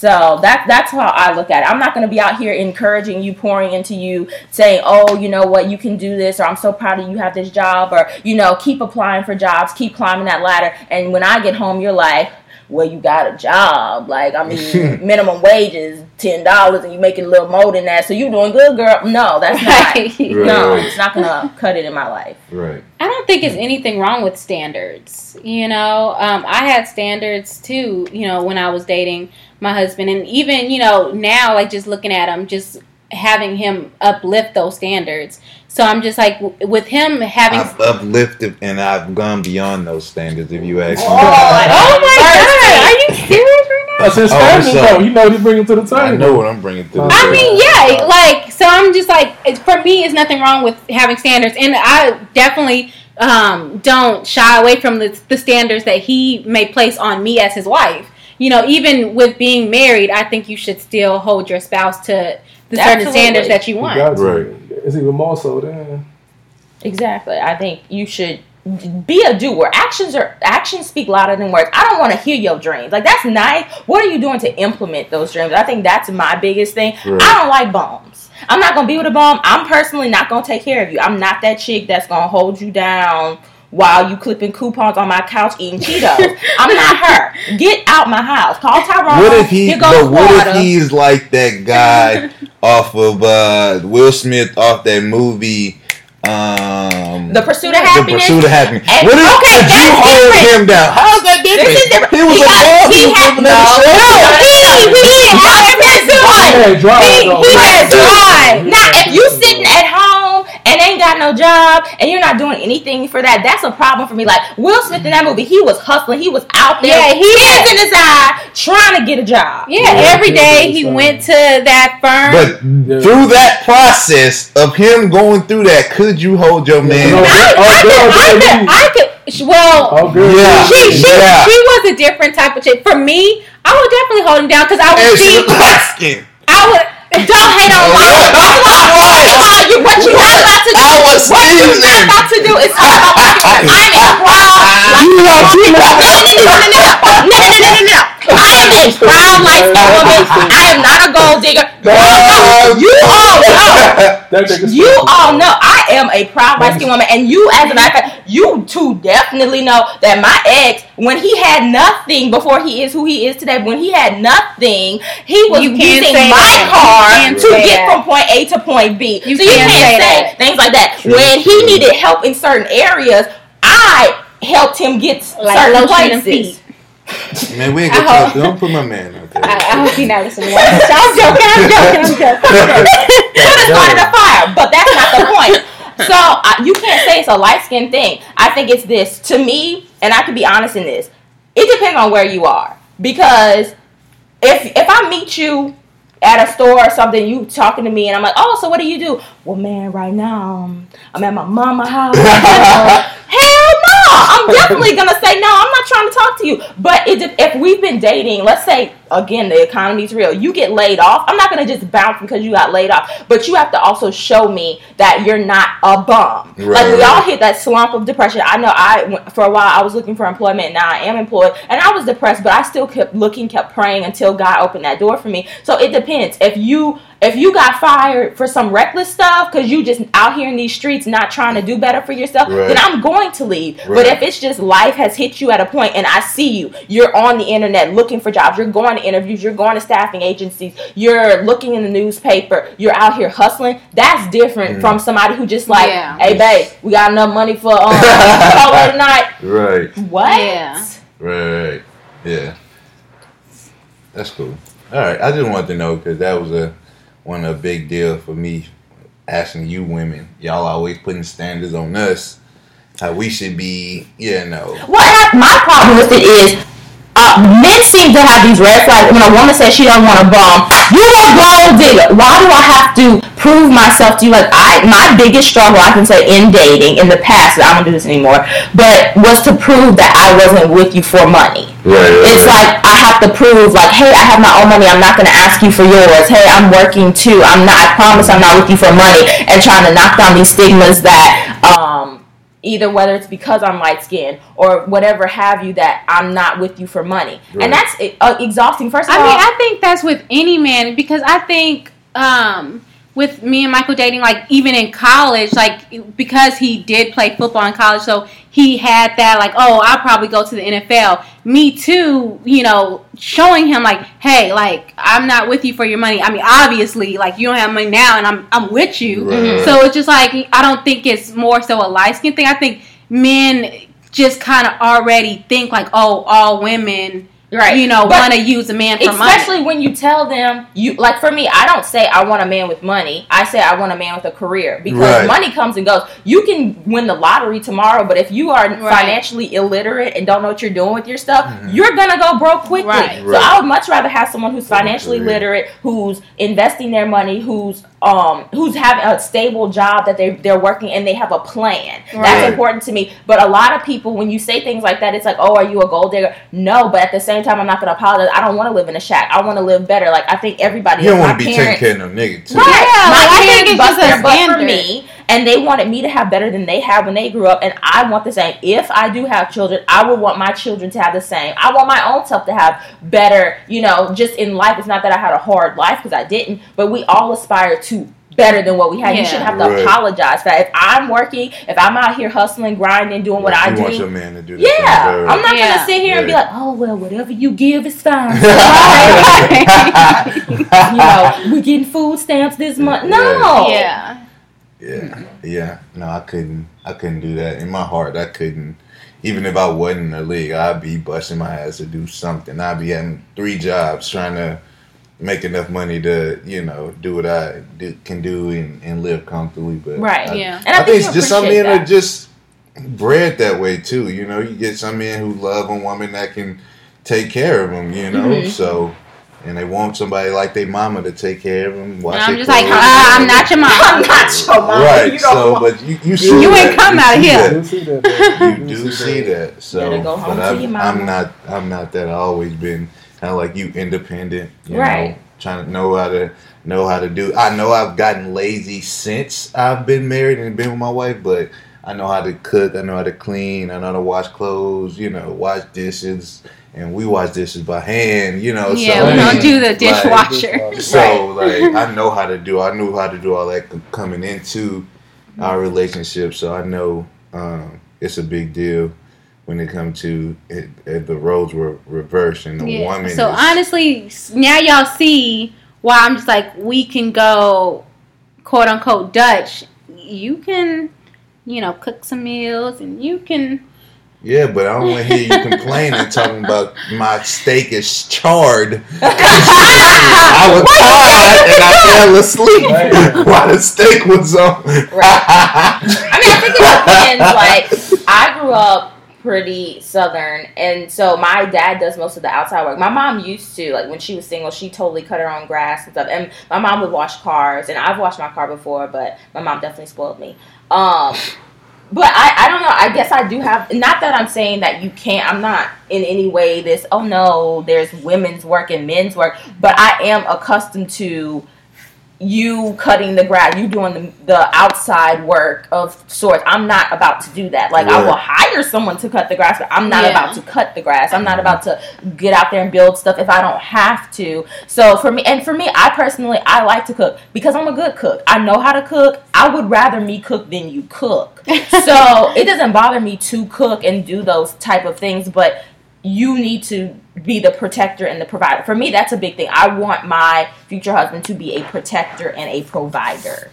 So that that's how I look at it. I'm not going to be out here encouraging you, pouring into you, saying, "Oh, you know what, you can do this," or "I'm so proud of you, have this job," or you know, keep applying for jobs, keep climbing that ladder. And when I get home, you're like, "Well, you got a job. Like, I mean, minimum wage is ten dollars, and you making a little more than that. So you doing good, girl." No, that's not. right. No, it's not going to cut it in my life. Right. I don't think it's anything wrong with standards. You know, um, I had standards too. You know, when I was dating my husband, and even you know now, like just looking at him, just having him uplift those standards. So I'm just like with him having I've uplifted and I've gone beyond those standards. If you ask me. Oh, oh my god, are you serious right now? That's his standards, oh, though. You know what he's bringing to the table. I know what I'm bringing to the table. I mean, yeah, like so. I'm just like, for me, it's nothing wrong with having standards, and I definitely um, don't shy away from the, the standards that he may place on me as his wife you know, even with being married, I think you should still hold your spouse to the certain standards that you want. You right. It's even more so then. Exactly. I think you should be a doer. Actions are actions speak louder than words. I don't want to hear your dreams. Like that's nice. What are you doing to implement those dreams? I think that's my biggest thing. Right. I don't like bombs. I'm not gonna be with a bomb. I'm personally not gonna take care of you. I'm not that chick that's gonna hold you down while you clipping coupons on my couch eating Cheetos. I'm not her. Get out my house. Call Tyrone. What if he? But what if he's like that guy off of uh, Will Smith off that movie? Um, the pursuit of happiness. The pursuit of happiness. And, what if okay, you hold different. him down? How's that different? This is different. He was he a boss. He, he had no. No, he he he had He, he had drive. Now, if you sitting at home and ain't got no job and you're not doing anything for that, that's a problem for me. Like Will Smith in that movie, he was hustling, he was out there, yeah, he hands in his eye, trying to get a job. Yeah, yeah every day he went to that firm. But through that process of him going through that, could you hold your man? No, I, I, I, could, I, could, I could. Well, oh, yeah. she she, yeah. she was a different type of chick. For me, I would definitely hold him down because I would see. I would. Don't hate on my. you, what you not about to do? I was what you not about to do is talk about I'm a proud. You No, no, no, no, no, no, no, no, no. I am a proud light skinned woman. I am not a gold digger. You all know. You all know. I am a proud light skinned woman, and you, as a matter of fact, you two definitely know that my ex, when he had nothing before he is who he is today, when he had nothing, he was using my car to get that. from point A to point B. You so you can't say, say things like that. True. When he needed help in certain areas, I helped him get like certain places. Man, we ain't gonna talk. Don't put my man out there. I, I hope he not listening. I'm joking. I'm joking. I'm joking. Could have started a fire, but that's not the point. So uh, you can't say it's a light skin thing. I think it's this to me, and I can be honest in this. It depends on where you are because if if I meet you at a store or something, you talking to me, and I'm like, oh, so what do you do? Well, man, right now um, I'm at my mama house. Hell no! I'm definitely gonna say no. I'm not trying to talk to you. But it, if we've been dating, let's say again the economy's real, you get laid off. I'm not gonna just bounce because you got laid off. But you have to also show me that you're not a bum. Right, like we all hit that slump of depression. I know I for a while I was looking for employment. Now I am employed, and I was depressed, but I still kept looking, kept praying until God opened that door for me. So it depends. If you if you got fired for some reckless stuff because you just out here in these streets not trying to do better for yourself, right. then I'm going to leave. Right. But if it's just life has hit you at a point and I see you, you're on the internet looking for jobs, you're going to interviews, you're going to staffing agencies, you're looking in the newspaper, you're out here hustling, that's different mm. from somebody who just like, yeah. hey babe, we got enough money for um call tonight. Right. What? Yeah. Right. Yeah. That's cool. All right, I just wanted to know because that was a one of a big deal for me asking you women. Y'all always putting standards on us. How we should be, you know. What my problem with it is uh, men seem to have these red flags. When a woman says she don't want a bomb, you a gold digger. Why do I have to prove myself to you? Like I, my biggest struggle, I can say, in dating in the past, I don't do this anymore, but was to prove that I wasn't with you for money. Right, right, it's right. like I have to prove, like, hey, I have my own money. I'm not going to ask you for yours. Hey, I'm working too. I'm not. I promise, I'm not with you for money. And trying to knock down these stigmas that. Um, either whether it's because I'm light skinned or whatever have you that I'm not with you for money. Right. And that's uh, exhausting. First of I all, I mean, I think that's with any man because I think um, with me and Michael dating, like even in college, like because he did play football in college, so he had that like, oh, I'll probably go to the NFL. Me too, you know, showing him like, hey, like I'm not with you for your money. I mean, obviously, like you don't have money now, and I'm I'm with you. Right. Mm-hmm. So it's just like I don't think it's more so a light skin thing. I think men just kind of already think like, oh, all women right you know want to use a man for especially money. when you tell them you like for me i don't say i want a man with money i say i want a man with a career because right. money comes and goes you can win the lottery tomorrow but if you are right. financially illiterate and don't know what you're doing with your stuff mm-hmm. you're gonna go broke quickly right. so i would much rather have someone who's financially literate who's investing their money who's um who's having a stable job that they they're working and they have a plan. Right. That's important to me. But a lot of people when you say things like that, it's like, oh, are you a gold digger? No, but at the same time, I'm not gonna apologize. I don't want to live in a shack. I want to live better. Like I think everybody. You don't want to be taking care of no nigga too. Right. Yeah, my like, parents bust their butt for me and they wanted me to have better than they had when they grew up and i want the same if i do have children i would want my children to have the same i want my own self to have better you know just in life it's not that i had a hard life because i didn't but we all aspire to better than what we had. Yeah. You shouldn't have to right. apologize for that. If I'm working, if I'm out here hustling, grinding, doing what I do, want your man to do yeah, I'm not yeah. gonna sit here yeah. and be like, oh well, whatever you give is fine. you know, we're getting food stamps this month. No, yeah. Yeah, yeah. No, I couldn't. I couldn't do that. In my heart, I couldn't. Even if I wasn't in the league, I'd be busting my ass to do something. I'd be having three jobs trying to make enough money to you know do what I do, can do and, and live comfortably. But right, I, yeah. And I, I think, think just some men that. are just bred that way too. You know, you get some men who love a woman that can take care of them. You know, mm-hmm. so and they want somebody like their mama to take care of them. Watch I'm just like, uh, I'm not your mama. I'm not your mama. Right. You so, but you you see you that. ain't come out of here. You see that. You do see that. So, but I'm, I'm not. I'm not that. I've always been kind of like you, independent. You right. Know, trying to know how to know how to do. I know I've gotten lazy since I've been married and been with my wife, but I know how to cook. I know how to clean. I know how to wash clothes. You know, wash dishes and we wash dishes by hand, you know. Yeah, so, we don't do the dishwasher. Like, so like I know how to do. I knew how to do all that coming into our relationship. So I know um, it's a big deal when it comes to it, it, the roles were reversed and the yeah. woman. So is, honestly, now y'all see why I'm just like we can go quote unquote Dutch. You can, you know, cook some meals and you can yeah, but I don't want to hear you complaining, talking about my steak is charred. I was tired and I fell asleep while the steak was on. right. I mean, I think it depends. Like, I grew up pretty southern and so my dad does most of the outside work my mom used to like when she was single she totally cut her own grass and stuff and my mom would wash cars and i've washed my car before but my mom definitely spoiled me um but I, I don't know. I guess I do have. Not that I'm saying that you can't. I'm not in any way this. Oh no, there's women's work and men's work. But I am accustomed to you cutting the grass, you doing the, the outside work of sorts. I'm not about to do that. Like I will hire someone to cut the grass, but I'm not yeah. about to cut the grass. I'm not mm-hmm. about to get out there and build stuff if I don't have to. So for me, and for me, I personally, I like to cook because I'm a good cook. I know how to cook. I would rather me cook than you cook. so it doesn't bother me to cook and do those type of things, but you need to be the protector and the provider. For me, that's a big thing. I want my future husband to be a protector and a provider.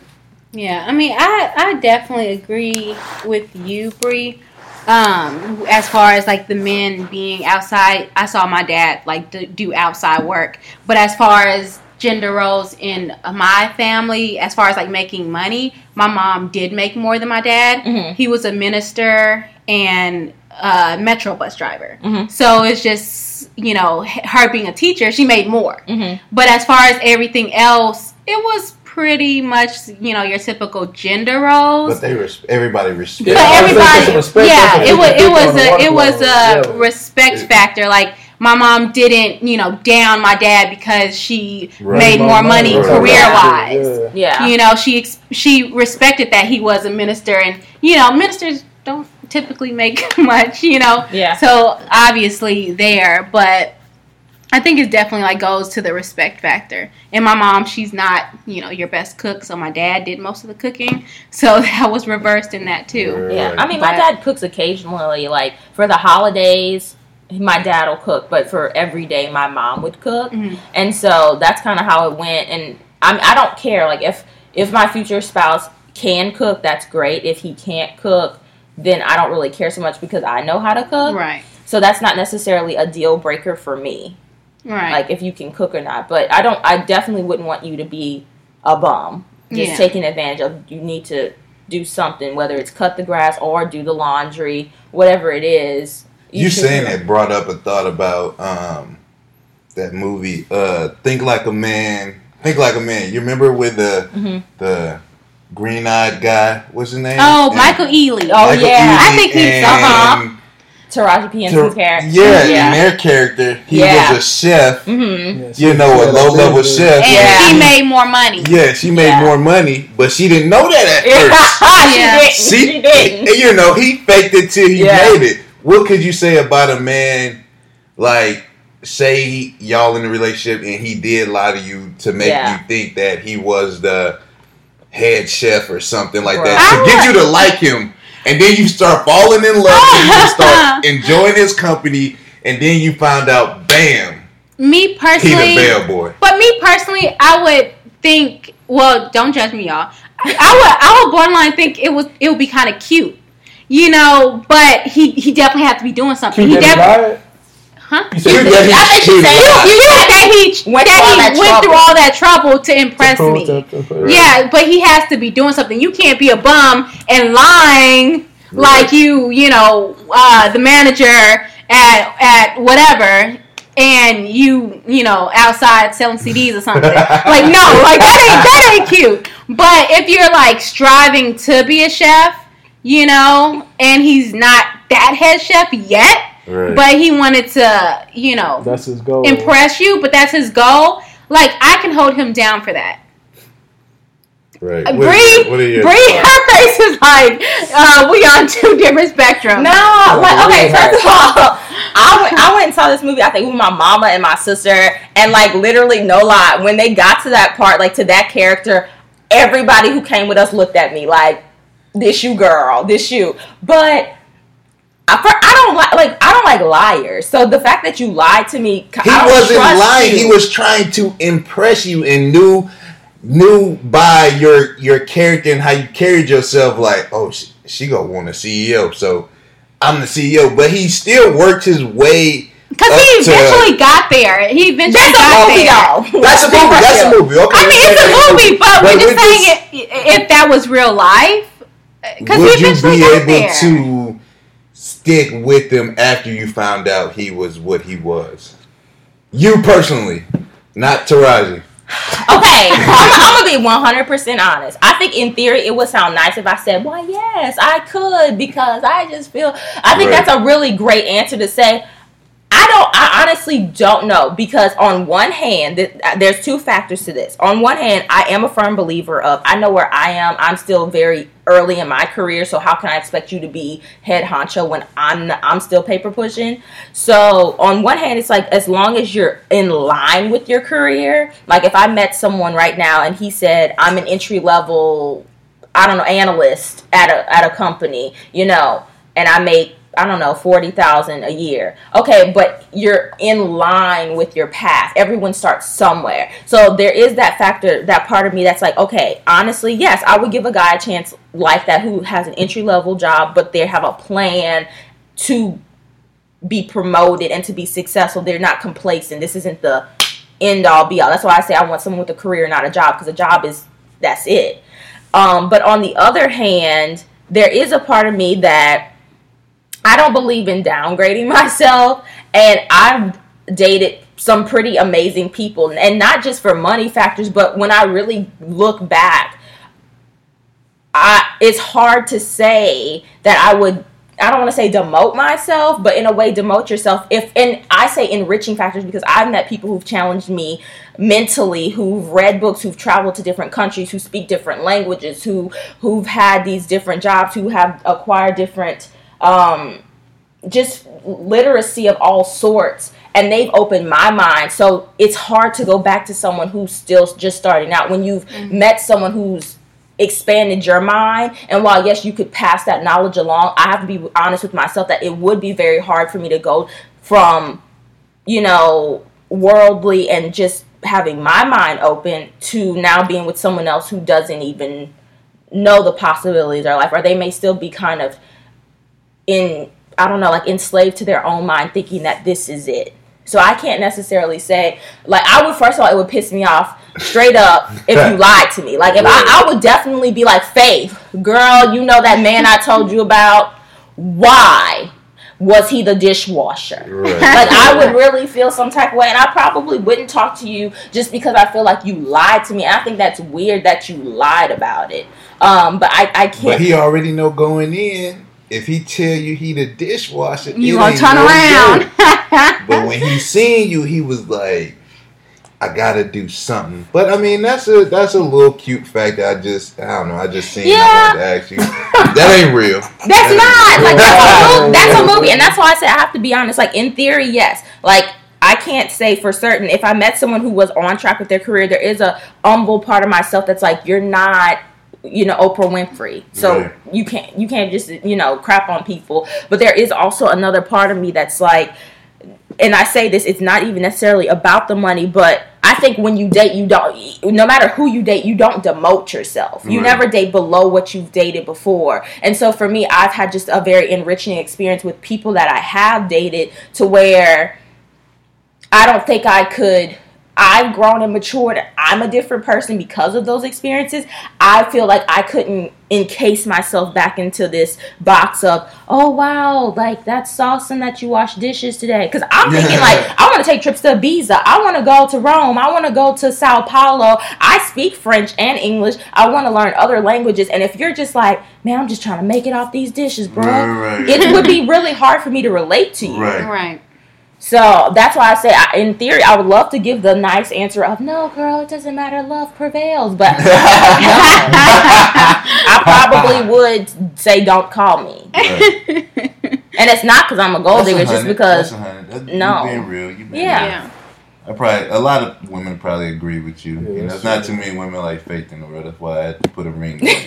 Yeah, I mean, I I definitely agree with you, Bree. Um, as far as like the men being outside, I saw my dad like do outside work. But as far as gender roles in my family, as far as like making money, my mom did make more than my dad. Mm-hmm. He was a minister and a metro bus driver. Mm-hmm. So it's just you know, her being a teacher, she made more. Mm-hmm. But as far as everything else, it was pretty much you know your typical gender roles. But they res- everybody respect. But everybody, respect yeah, it was it was a it was a yeah. respect factor. Like my mom didn't you know down my dad because she right. made more money right. career wise. Yeah. yeah, you know she she respected that he was a minister, and you know ministers don't typically make much, you know. Yeah. So obviously there, but I think it definitely like goes to the respect factor. And my mom, she's not, you know, your best cook, so my dad did most of the cooking. So that was reversed in that too. Yeah. I mean, but, my dad cooks occasionally like for the holidays my dad will cook, but for every day my mom would cook. Mm-hmm. And so that's kind of how it went and I I don't care like if if my future spouse can cook, that's great. If he can't cook, then I don't really care so much because I know how to cook. Right. So that's not necessarily a deal breaker for me. Right. Like if you can cook or not. But I don't I definitely wouldn't want you to be a bum. Just yeah. taking advantage of you need to do something, whether it's cut the grass or do the laundry, whatever it is. You, you saying that brought up a thought about um, that movie, uh, Think Like a Man. Think Like a Man. You remember with the mm-hmm. the green eyed guy. What's his name? Oh, and Michael Ealy. Oh Michael yeah, Ealy I think he's uh huh. Taraji P Henson's character. Yeah, yeah, in their character, he yeah. was a chef. Mm-hmm. you know, a low level chef. And yeah. he made more money. Yeah, she made yeah. more money, but she didn't know that at first. she, didn't. she didn't. You know, he faked it till he made it. What could you say about a man like? Say y'all in a relationship and he did lie to you to make you think that he was the head chef or something like that to get you to like him. And then you start falling in love and you start enjoying his company. And then you find out, bam. Me personally, he the boy. But me personally, I would think. Well, don't judge me, y'all. I would, I would borderline think it was, it would be kind of cute, you know. But he, he definitely had to be doing something. Cute he definitely. Huh? You said, you, I think she said you, you that he went, that he that went through all that trouble to impress to me. To, yeah, but he has to be doing something. You can't be a bum and lying right. like you, you know, uh, the manager at at whatever and you, you know, outside selling CDs or something. like no, like that ain't that ain't cute. But if you're like striving to be a chef, you know, and he's not that head chef yet, Right. But he wanted to, you know, that's his goal. Impress you, but that's his goal. Like I can hold him down for that. Right. Uh, Bree, Bree, her face is like uh, we on two different spectrums. No, like, okay. First of all, I went, I went and saw this movie. I think with my mama and my sister, and like literally, no lie, when they got to that part, like to that character, everybody who came with us looked at me like, "This you, girl, this you." But I, I don't like like I don't like liars. So the fact that you lied to me, he wasn't lying. You. He was trying to impress you and knew knew by your your character and how you carried yourself. Like, oh, she, she gonna want a CEO, so I'm the CEO. But he still worked his way. Because he eventually to, got there. He eventually that's got movie, there. That's a movie. That's a movie. Okay. I mean, it's a movie, but, but we're just saying this, if that was real life. Because he eventually got there. to stick with him after you found out he was what he was? You personally, not Taraji. okay, I'm, I'm, gonna be 100 percent honest. I think in theory it would sound nice if I said, "Well, yes, I could," because I just feel. I think right. that's a really great answer to say. I don't. I honestly don't know because on one hand, uh, there's two factors to this. On one hand, I am a firm believer of I know where I am. I'm still very early in my career, so how can I expect you to be head honcho when I'm I'm still paper pushing? So on one hand, it's like as long as you're in line with your career. Like if I met someone right now and he said I'm an entry level, I don't know, analyst at a at a company, you know, and I make I don't know, 40,000 a year. Okay, but you're in line with your path. Everyone starts somewhere. So there is that factor, that part of me that's like, okay, honestly, yes, I would give a guy a chance like that who has an entry level job, but they have a plan to be promoted and to be successful. They're not complacent. This isn't the end all be all. That's why I say I want someone with a career, not a job, because a job is that's it. Um, but on the other hand, there is a part of me that I don't believe in downgrading myself, and I've dated some pretty amazing people, and not just for money factors, but when I really look back, I it's hard to say that I would I don't want to say demote myself, but in a way demote yourself. If and I say enriching factors because I've met people who've challenged me mentally, who've read books, who've traveled to different countries, who speak different languages, who who've had these different jobs, who have acquired different um, just literacy of all sorts. And they've opened my mind. So it's hard to go back to someone who's still just starting out. When you've mm-hmm. met someone who's expanded your mind and while yes you could pass that knowledge along i have to be honest with myself that it would be very hard for me to go from you know worldly and just having my mind open to now being with someone else who doesn't even know the possibilities of life or they may still be kind of in I don't know, like enslaved to their own mind, thinking that this is it. So I can't necessarily say like I would. First of all, it would piss me off straight up if you lied to me. Like if I, I would definitely be like, Faith, girl, you know that man I told you about. Why? was he the dishwasher? Right. like I would really feel some type of way, and I probably wouldn't talk to you just because I feel like you lied to me. I think that's weird that you lied about it. Um, but I, I can't. But he already know going in if he tell you he the dishwasher, you gonna turn no around. but when he seen you, he was like, I gotta do something. But I mean, that's a that's a little cute fact. That I just I don't know. I just seen. Yeah. I to ask you. that ain't real. That's that not like that's a, movie, that's a movie, and that's why I say I have to be honest. Like in theory, yes. Like I can't say for certain if I met someone who was on track with their career, there is a humble part of myself that's like, you're not you know Oprah Winfrey. So you can't you can't just you know crap on people. But there is also another part of me that's like and I say this it's not even necessarily about the money, but I think when you date you don't no matter who you date, you don't demote yourself. You right. never date below what you've dated before. And so for me, I've had just a very enriching experience with people that I have dated to where I don't think I could I've grown and matured. I'm a different person because of those experiences. I feel like I couldn't encase myself back into this box of, oh wow, like that's awesome that you wash dishes today. Because I'm thinking like, I want to take trips to Ibiza. I want to go to Rome. I want to go to Sao Paulo. I speak French and English. I want to learn other languages. And if you're just like, man, I'm just trying to make it off these dishes, bro, right, right. it would be really hard for me to relate to you. Right. Right. So that's why I say, I, in theory, I would love to give the nice answer of no, girl, it doesn't matter, love prevails. But I probably would say, don't call me. Right. and it's not because I'm a gold digger, just because that's no, you being real, you being yeah. yeah. I probably a lot of women probably agree with you. Yeah, you know, it's not too many women like Faith in the world. That's why I had to put a ring. on.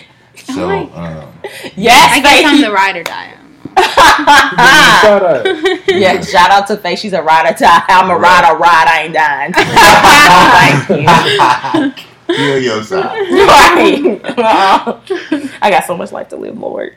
So, um, yes, I guess I'm the ride or die shout out. Yeah, shout out to Faye. She's a rider. To, I'm a rider. Ride. I ain't dying. Thank you. Feel your side. Right. I got so much life to live, Lord.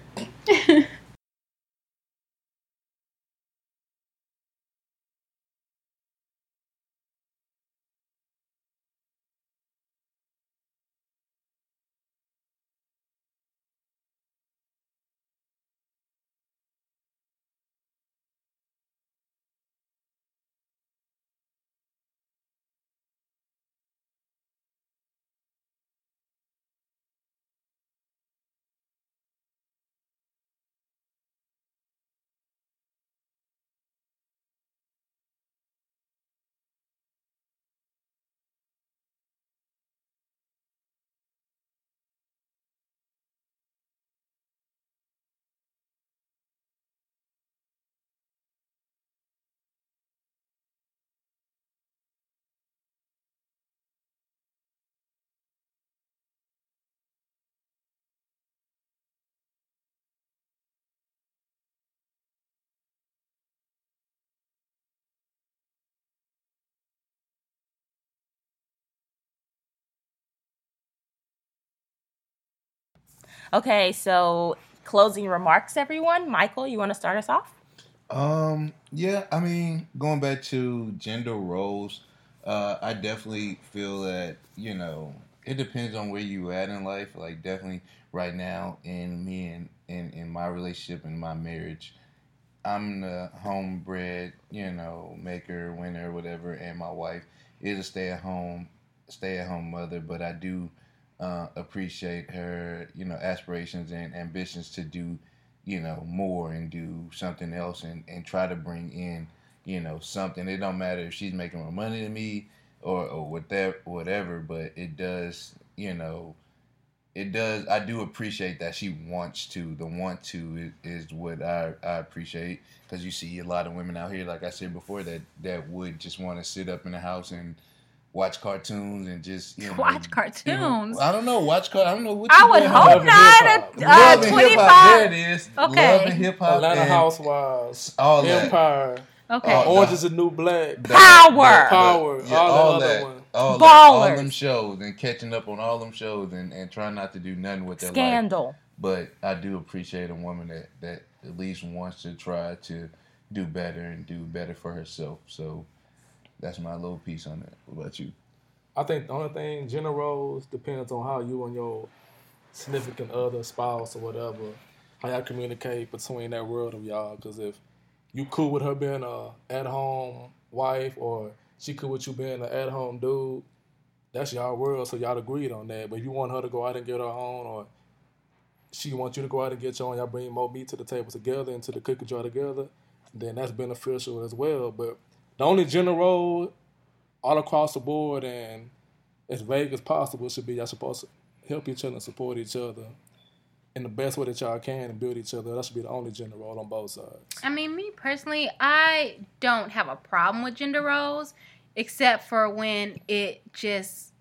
Okay, so closing remarks, everyone. Michael, you want to start us off? Um, yeah, I mean, going back to gender roles, uh, I definitely feel that you know it depends on where you at in life. Like definitely right now in me and in, in my relationship and my marriage, I'm the homebred, you know, maker, winner, whatever, and my wife is a stay at home stay at home mother, but I do uh, appreciate her, you know, aspirations and ambitions to do, you know, more and do something else and, and try to bring in, you know, something. It don't matter if she's making more money than me or, or whatever, whatever, but it does, you know, it does. I do appreciate that she wants to. The want to is, is what I, I appreciate because you see a lot of women out here, like I said before, that that would just want to sit up in the house and watch cartoons and just you know watch cartoons. You know, I don't know. Watch car. I don't know what. I would hope not. Uh, Twenty five. There it is. Okay. Love and hip hop. Atlanta Housewives. All that. Empire. Okay. Uh, Orange is a New Black. Power. Power. Yeah, all, all that. All, that, all them shows and catching up on all them shows and, and trying not to do nothing with their Scandal. life. But I do appreciate a woman that, that at least wants to try to do better and do better for herself. So that's my little piece on that. What about you? I think the only thing gender roles depends on how you and your significant other, spouse, or whatever, how y'all communicate between that world of y'all. Because if you cool with her being a at home wife, or she cool with you being an at home dude, that's y'all world. So y'all agreed on that. But if you want her to go out and get her own, or she wants you to go out and get your own, y'all bring more meat to the table together and to the cookie jar together, then that's beneficial as well. But the only gender role all across the board and as vague as possible should be y'all supposed to help each other and support each other in the best way that y'all can and build each other. That should be the only gender role on both sides. I mean, me personally, I don't have a problem with gender roles, except for when it just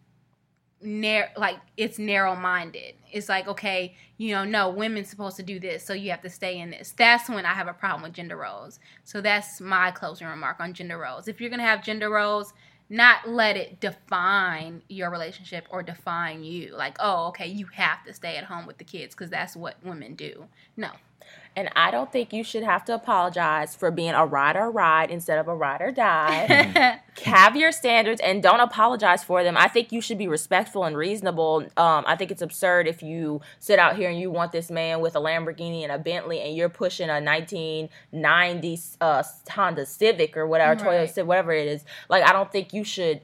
narrow like it's narrow minded it's like okay you know no women's supposed to do this so you have to stay in this. That's when i have a problem with gender roles. So that's my closing remark on gender roles. If you're gonna have gender roles not let it define your relationship or define you. Like oh okay you have to stay at home with the kids because that's what women do. No and I don't think you should have to apologize for being a ride or ride instead of a ride or die. have your standards and don't apologize for them. I think you should be respectful and reasonable. Um, I think it's absurd if you sit out here and you want this man with a Lamborghini and a Bentley and you're pushing a 1990 uh, Honda Civic or whatever, right. Toyota Civic, whatever it is. Like, I don't think you should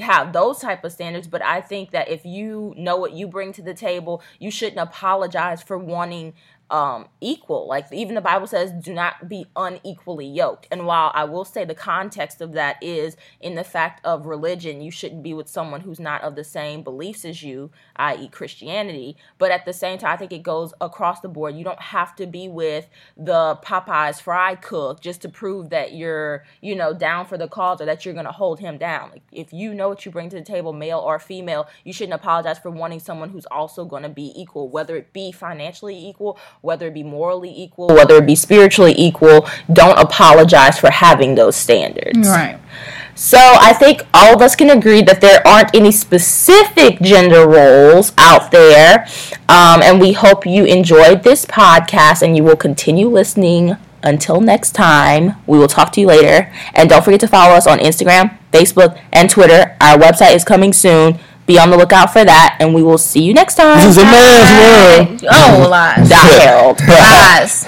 have those type of standards but i think that if you know what you bring to the table you shouldn't apologize for wanting um, equal. Like even the Bible says, do not be unequally yoked. And while I will say the context of that is in the fact of religion, you shouldn't be with someone who's not of the same beliefs as you, i.e., Christianity. But at the same time, I think it goes across the board. You don't have to be with the Popeyes fry cook just to prove that you're, you know, down for the cause or that you're going to hold him down. Like if you know what you bring to the table, male or female, you shouldn't apologize for wanting someone who's also going to be equal, whether it be financially equal whether it be morally equal, whether it be spiritually equal, don't apologize for having those standards. Right. So I think all of us can agree that there aren't any specific gender roles out there. Um, and we hope you enjoyed this podcast and you will continue listening. Until next time, we will talk to you later. And don't forget to follow us on Instagram, Facebook, and Twitter. Our website is coming soon. Be on the lookout for that, and we will see you next time. This is a man's world. Oh, lies. Harold. Lies.